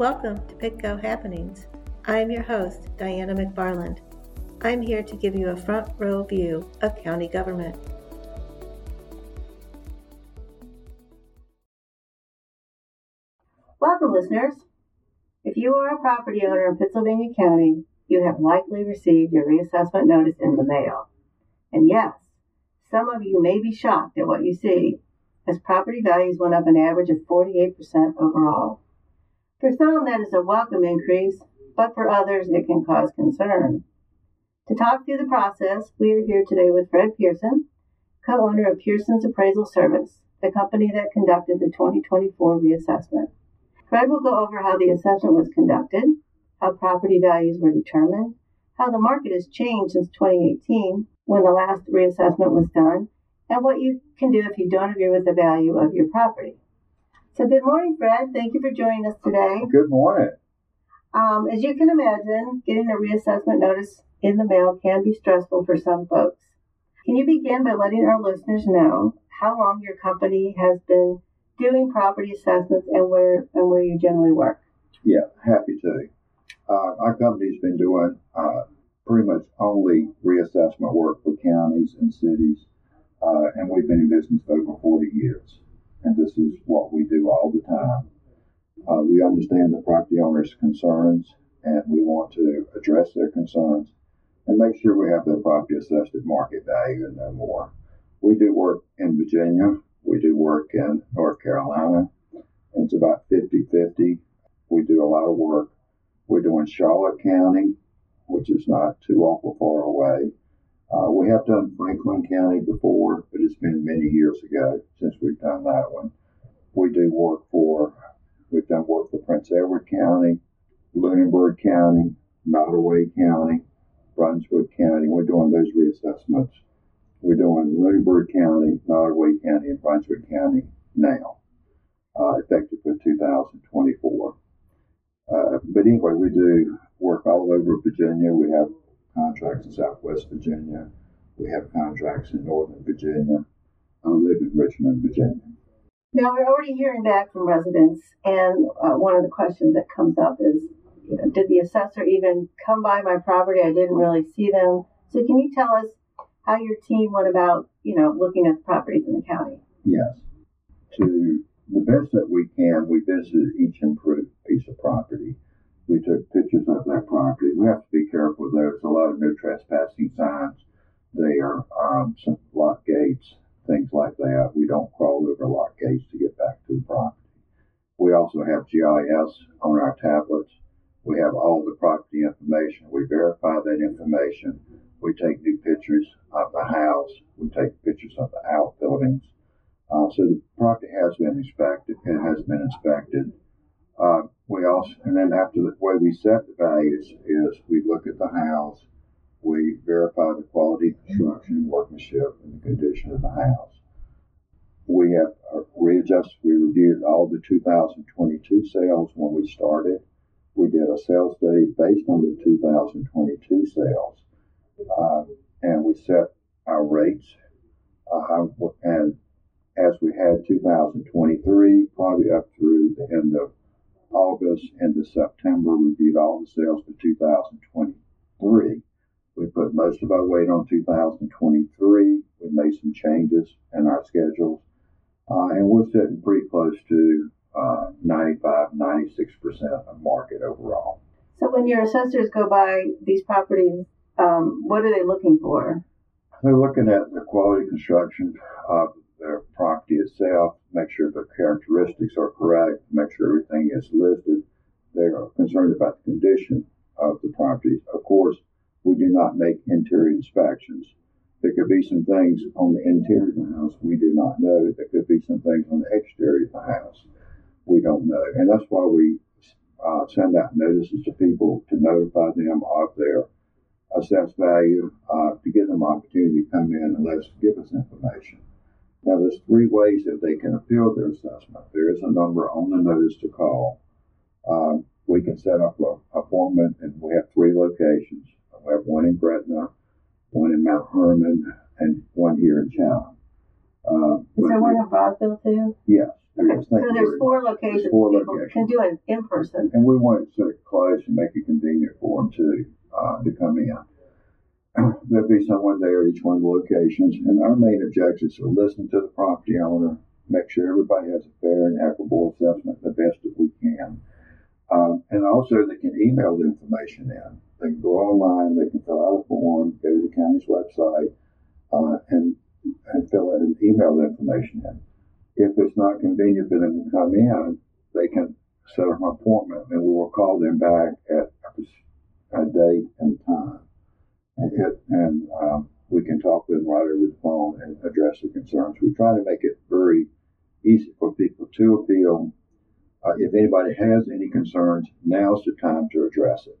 Welcome to PittCo Happenings. I'm your host, Diana McFarland. I'm here to give you a front row view of county government. Welcome, listeners. If you are a property owner in Pittsylvania County, you have likely received your reassessment notice in the mail. And yes, some of you may be shocked at what you see, as property values went up an average of 48% overall. For some, that is a welcome increase, but for others, it can cause concern. To talk through the process, we are here today with Fred Pearson, co owner of Pearson's Appraisal Service, the company that conducted the 2024 reassessment. Fred will go over how the assessment was conducted, how property values were determined, how the market has changed since 2018 when the last reassessment was done, and what you can do if you don't agree with the value of your property. So, good morning, Fred. Thank you for joining us today. Good morning. Um, as you can imagine, getting a reassessment notice in the mail can be stressful for some folks. Can you begin by letting our listeners know how long your company has been doing property assessments and where and where you generally work. Yeah, happy to. Uh, our company's been doing uh, pretty much only reassessment work for counties and cities, uh, and we've been in business for over 40 years. And this is what we do all the time. Uh, we understand the property owners' concerns, and we want to address their concerns and make sure we have their property assessed at market value and no more. We do work in Virginia, we do work in North Carolina. It's about 50 50. We do a lot of work. We're doing Charlotte County, which is not too awful far away. Uh, we have done Franklin County before, it's been many years ago since we've done that one. We do work for, we've done work for Prince Edward County, Lunenburg County, Nottoway County, Brunswick County. We're doing those reassessments we're doing Lunenburg County, Nottoway County, and Brunswick County now, uh, effective for 2024. Uh, but anyway, we do work all over Virginia. We have contracts in Southwest Virginia. We have contracts in Northern Virginia. I live in Richmond, Virginia. Now, we're already hearing back from residents, and uh, one of the questions that comes up is you know, Did the assessor even come by my property? I didn't really see them. So, can you tell us how your team went about, you know, looking at the properties in the county. Yes. To the best that we can, we visited each improved piece of property. We took pictures of that property. We have to be careful. There's a lot of no trespassing signs there, um, some lock gates, things like that. We don't crawl over lock gates to get back to the property. We also have GIS on our tablets. We have all the property information. We verify that information. We take new pictures of the house. We take pictures of the outbuildings. Uh, so the property has been inspected. It has been inspected. Uh, we also, and then after the way we set the values is we look at the house, we verify the quality of construction, workmanship, and the condition of the house. We have uh, readjusted, we reviewed all the 2022 sales when we started. We did a sales study based on the 2022 sales uh, and we set our rates. Uh, and as we had 2023, probably up through the end of August into September, we reviewed all the sales for 2023. We put most of our weight on 2023. We made some changes in our schedules, uh, and we're sitting pretty close to uh, 95, 96% of market overall. So when your assessors go by these properties, um, what are they looking for? They're looking at the quality construction of their property itself, make sure the characteristics are correct, make sure everything is listed. They are concerned about the condition of the properties. Of course, we do not make interior inspections. There could be some things on the interior of the house we do not know. There could be some things on the exterior of the house we don't know. And that's why we uh, send out notices to people to notify them of their assess value uh, to give them opportunity to come in and let us give us information. Now, there's three ways that they can appeal their assessment. There is a number on the notice to call. Um, we can set up a appointment, and we have three locations. We have one in Gretna, one in Mount Hermon, and one here in town. Uh, is there one in Roseville too? Yes. Okay. So there's four locations four people locations. can do it in person. And we want it so close and make it convenient for them to, uh, to come in. There'll be someone there at each one of the locations, and our main objectives are to listen to the property owner, make sure everybody has a fair and equitable assessment the best that we can. Um, and also, they can email the information in. They can go online, they can fill out a form, go to the county's website, uh, and, and fill out and email information in. If it's not convenient for them to come in, they can set up an appointment, and we will call them back at a date and time. And, it, and um, we can talk with them right over the phone and address the concerns. We try to make it very easy for people to appeal. Uh, if anybody has any concerns, now's the time to address it.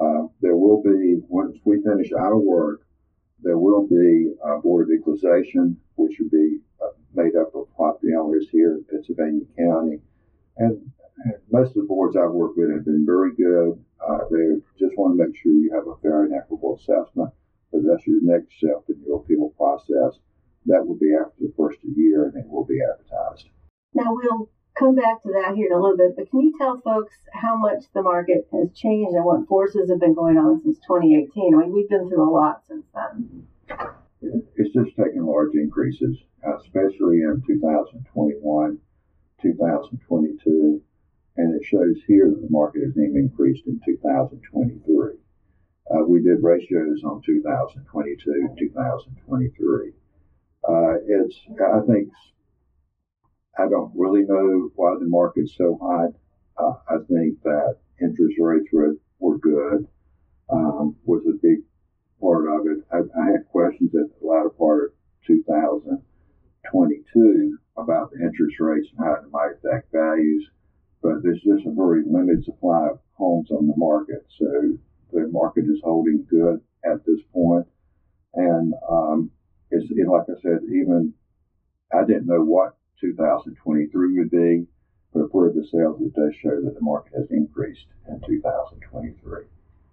Uh, there will be, once we finish our work, there will be a Board of Equalization, which will be uh, made up of property owners here in Pittsylvania County. And, most of the boards I've worked with have been very good. Uh, they just want to make sure you have a fair and equitable assessment. But that's your next step in your appeal process. That will be after the first year and it will be advertised. Now we'll come back to that here in a little bit, but can you tell folks how much the market has changed and what forces have been going on since 2018? I mean, we've been through a lot since then. It's just taken large increases, especially in 2021, 2022, and it shows here that the market has even increased in 2023. Uh, we did ratios on 2022 and 2023. Uh, it's, I think, I don't really know why the market's so hot. Uh, I think that interest rates were, were good, um, was a big part of it. I, I had questions at the latter part of 2022 about the interest rates and how it might affect values, but there's just a very limited supply of homes on the market. So the market is holding good at this point. And um, it's know, like I said, even I didn't know what 2023 would be, but for the sales, it does show that the market has increased in 2023.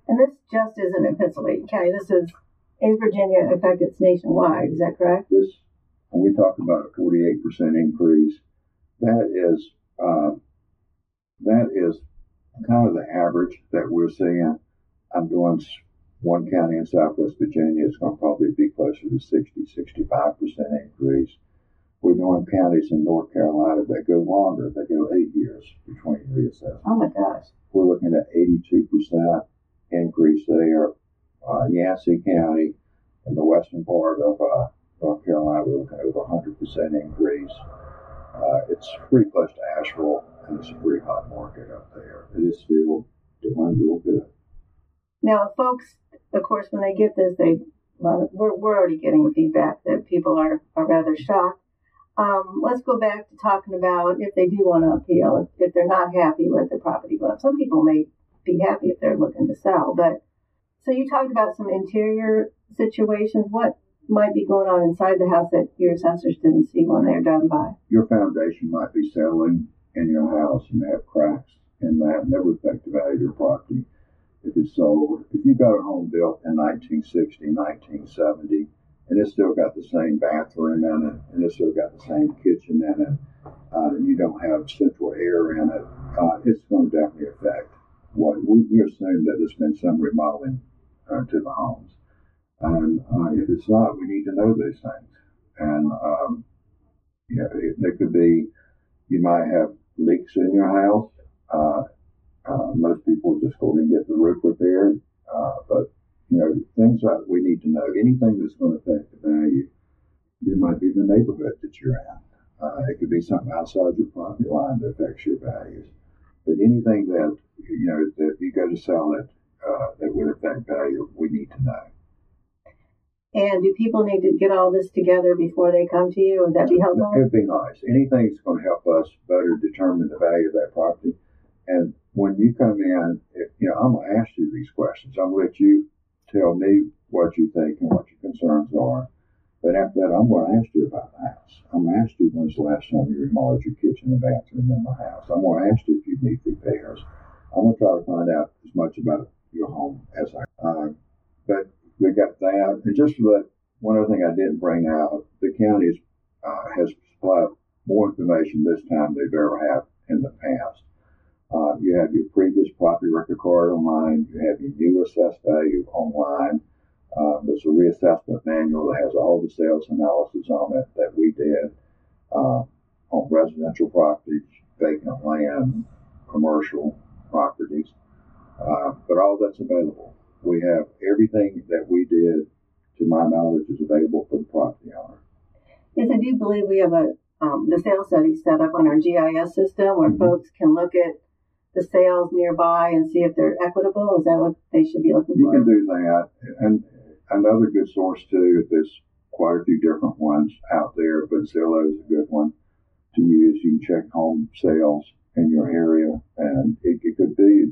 And this just isn't in Pittsylvania County. This is in Virginia. In fact, it's nationwide. Is that correct? This, when we talk about a 48% increase, that is uh, that is kind of the average that we're seeing. I'm doing one county in Southwest Virginia. It's going to probably be closer to 60, 65% increase. We're doing counties in North Carolina that go longer. They go eight years between reassessments. Oh my gosh. We're looking at 82% increase there. Uh, Yancey County in the western part of uh, North Carolina, we're looking at over 100% increase. Uh, it's pretty close to Asheville, and it's a pretty hot market up there. It is still doing real good. Now, folks, of course, when they get this, they well, we're, we're already getting feedback that people are, are rather shocked. Um, let's go back to talking about if they do want to appeal, if, if they're not happy with the property going up. Some people may be happy if they're looking to sell, but so you talked about some interior situations. What might be going on inside the house that your assessors didn't see when they were driving by? Your foundation might be settling in your house and have cracks and that would affect the value of your property if it's sold. If you got a home built in 1960, 1970, and it's still got the same bathroom in it, and it's still got the same kitchen in it, uh, you don't have central air in it, uh, it's going to definitely affect what we, we assume that there's been some remodeling uh, to the homes. And uh, if it's not, we need to know these things. And um, you it, it could be you might have leaks in your house. Uh, uh, most people just go and get the roof repaired. But, you know, things that we need to know, anything that's going to affect the value, it might be the neighborhood that you're in. Uh, it could be something outside your property line that affects your values. But anything that, you know, that you go to sell it uh, that would affect value, we need to know. And do people need to get all this together before they come to you? Would that be helpful? It would be nice. Anything that's going to help us better determine the value of that property. And when you come in, if, you know, I'm going to ask you these questions. I'm going to let you tell me what you think and what your concerns are. But after that, I'm going to ask you about the house. I'm going to ask you when's the last time you remodeled your kitchen and bathroom in the house. I'm going to ask you if you need repairs. I'm going to try to find out as much about your home as I can. But we got that. And just for that, one other thing I didn't bring out, the county uh, has supplied more information this time than they've ever had in the past. Uh, you have your previous property record card online. You have your new assessed value online. Um, there's a reassessment manual that has all the sales analysis on it that we did uh, on residential properties, vacant land, commercial properties. Uh, but all that's available. We have everything that we did, to my knowledge, is available for the property owner. Yes, I do believe we have a um, the sales study set up on our GIS system where mm-hmm. folks can look at the sales nearby and see if they're equitable. Is that what they should be looking you for? You can do that, and another good source too. There's quite a few different ones out there, but Zillow is a good one to use. You can check home sales in your area, and it, it could be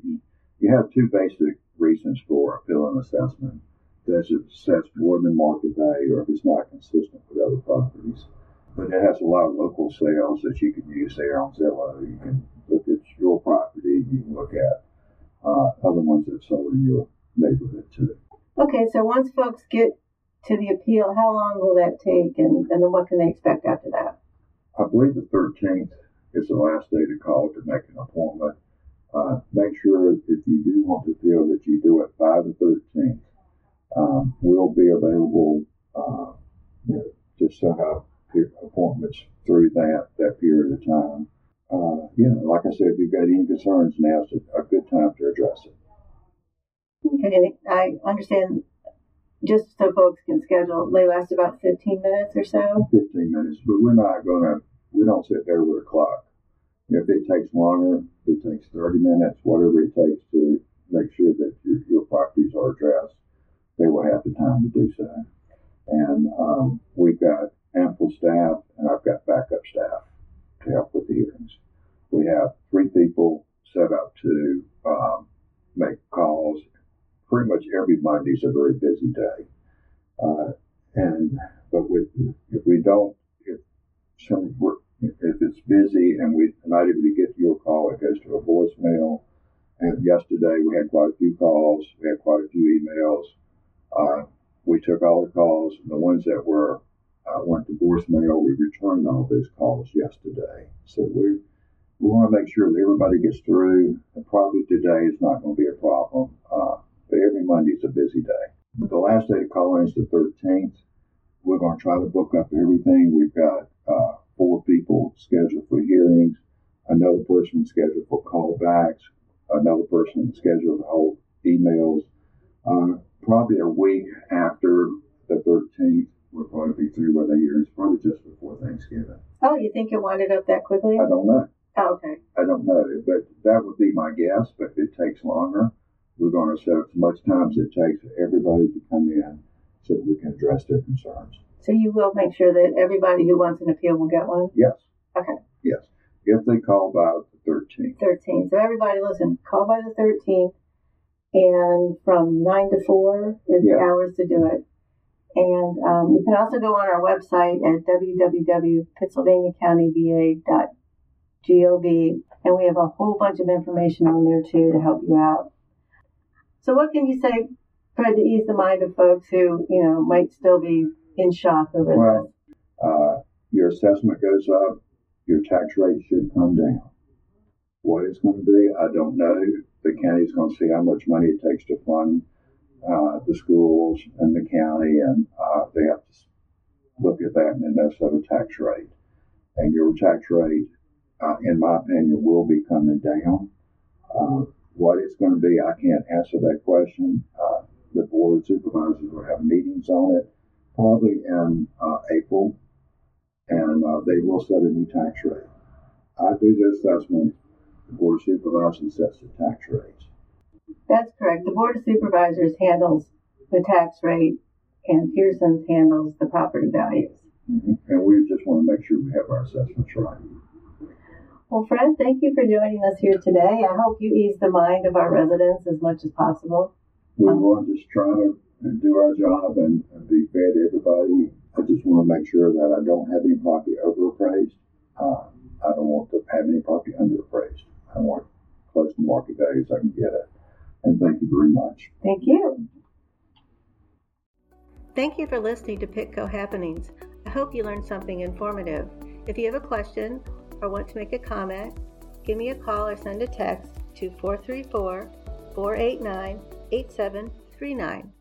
you have two basic reasons for appeal and assessment. Does it assess more than market value, or if it's not consistent with other properties? But it has a lot of local sales that you can use there on Zillow. You can look at your You can look at uh, other ones that sold in your neighborhood too. Okay, so once folks get to the appeal, how long will that take, and, and then what can they expect after that? I believe the 13th is the last day to call to make an appointment. Uh, make sure if you do want to appeal that you do it by the 13th. Um, we'll be available uh, you know, to set up appointments through that that period of time. Uh, yeah, like I said, if you've got any concerns, now's a good time to address it. Okay, I understand. Just so folks can schedule, they last about 15 minutes or so. 15 minutes, but we're not going to. We don't sit there with a clock. If it takes longer, if it takes 30 minutes, whatever it takes to make sure that your, your properties are addressed, they will have the time to do so. And um, we've got ample staff, and I've got backup staff to help with the hearings. We have three people set up to um, make calls. Pretty much every Monday is a very busy day, uh, and but with if we don't, if some if it's busy and we're not able to get to your call, it goes to a voicemail. And yesterday we had quite a few calls. We had quite a few emails. Uh, we took all the calls, and the ones that were uh, went to voicemail. We returned all those calls yesterday. So we we want to make sure that everybody gets through. And probably today is not going to be a problem, uh, but every Monday is a busy day. The last day call in is the 13th. We're going to try to book up everything. We've got uh, four people scheduled for hearings, another person scheduled for callbacks, another person scheduled to hold emails. Uh, probably a week after the 13th, we're going to be through with the hearings, probably just before Thanksgiving. Oh, you think it winded up that quickly? I don't know. Oh, okay. I don't know, but that would be my guess. But if it takes longer, we're going to set up as much time as it takes for everybody to come in so that we can address their concerns. So you will make sure that everybody who wants an appeal will get one? Yes. Okay. Yes. If they call by the 13th. 13th. So everybody listen, call by the 13th and from 9 to 4 is yeah. the hours to do it. And um, you can also go on our website at www.pittsylvaniacountyva.gov, and we have a whole bunch of information on there too to help you out. So, what can you say, Fred, to ease the mind of folks who you know might still be in shock over well, this? Uh, your assessment goes up, your tax rate should come down. What it's going to be, I don't know. The county's going to see how much money it takes to fund uh, the schools and the county, and uh, they have to look at that and then set a tax rate. And your tax rate, uh, in my opinion, will be coming down. Uh, what it's going to be, I can't answer that question. Uh, the board of supervisors will have meetings on it probably in uh, April, and they will set a new tax rate. I do the assessment. The board of supervisors sets the tax rates. That's correct. The Board of Supervisors handles the tax rate and Pearson's handles the property values. Mm-hmm. And we just want to make sure we have our assessments right. Well, Fred, thank you for joining us here today. I hope you ease the mind of our residents as much as possible. We want to just try to do our job and, be fair to everybody. I just want to make sure that I don't have any property overappraised. Uh, I don't want to have any property underappraised. I want close to market value as I can get it. And thank you very much. Thank you. Thank you for listening to PittCo Happenings. I hope you learned something informative. If you have a question or want to make a comment, give me a call or send a text to 434 489 8739.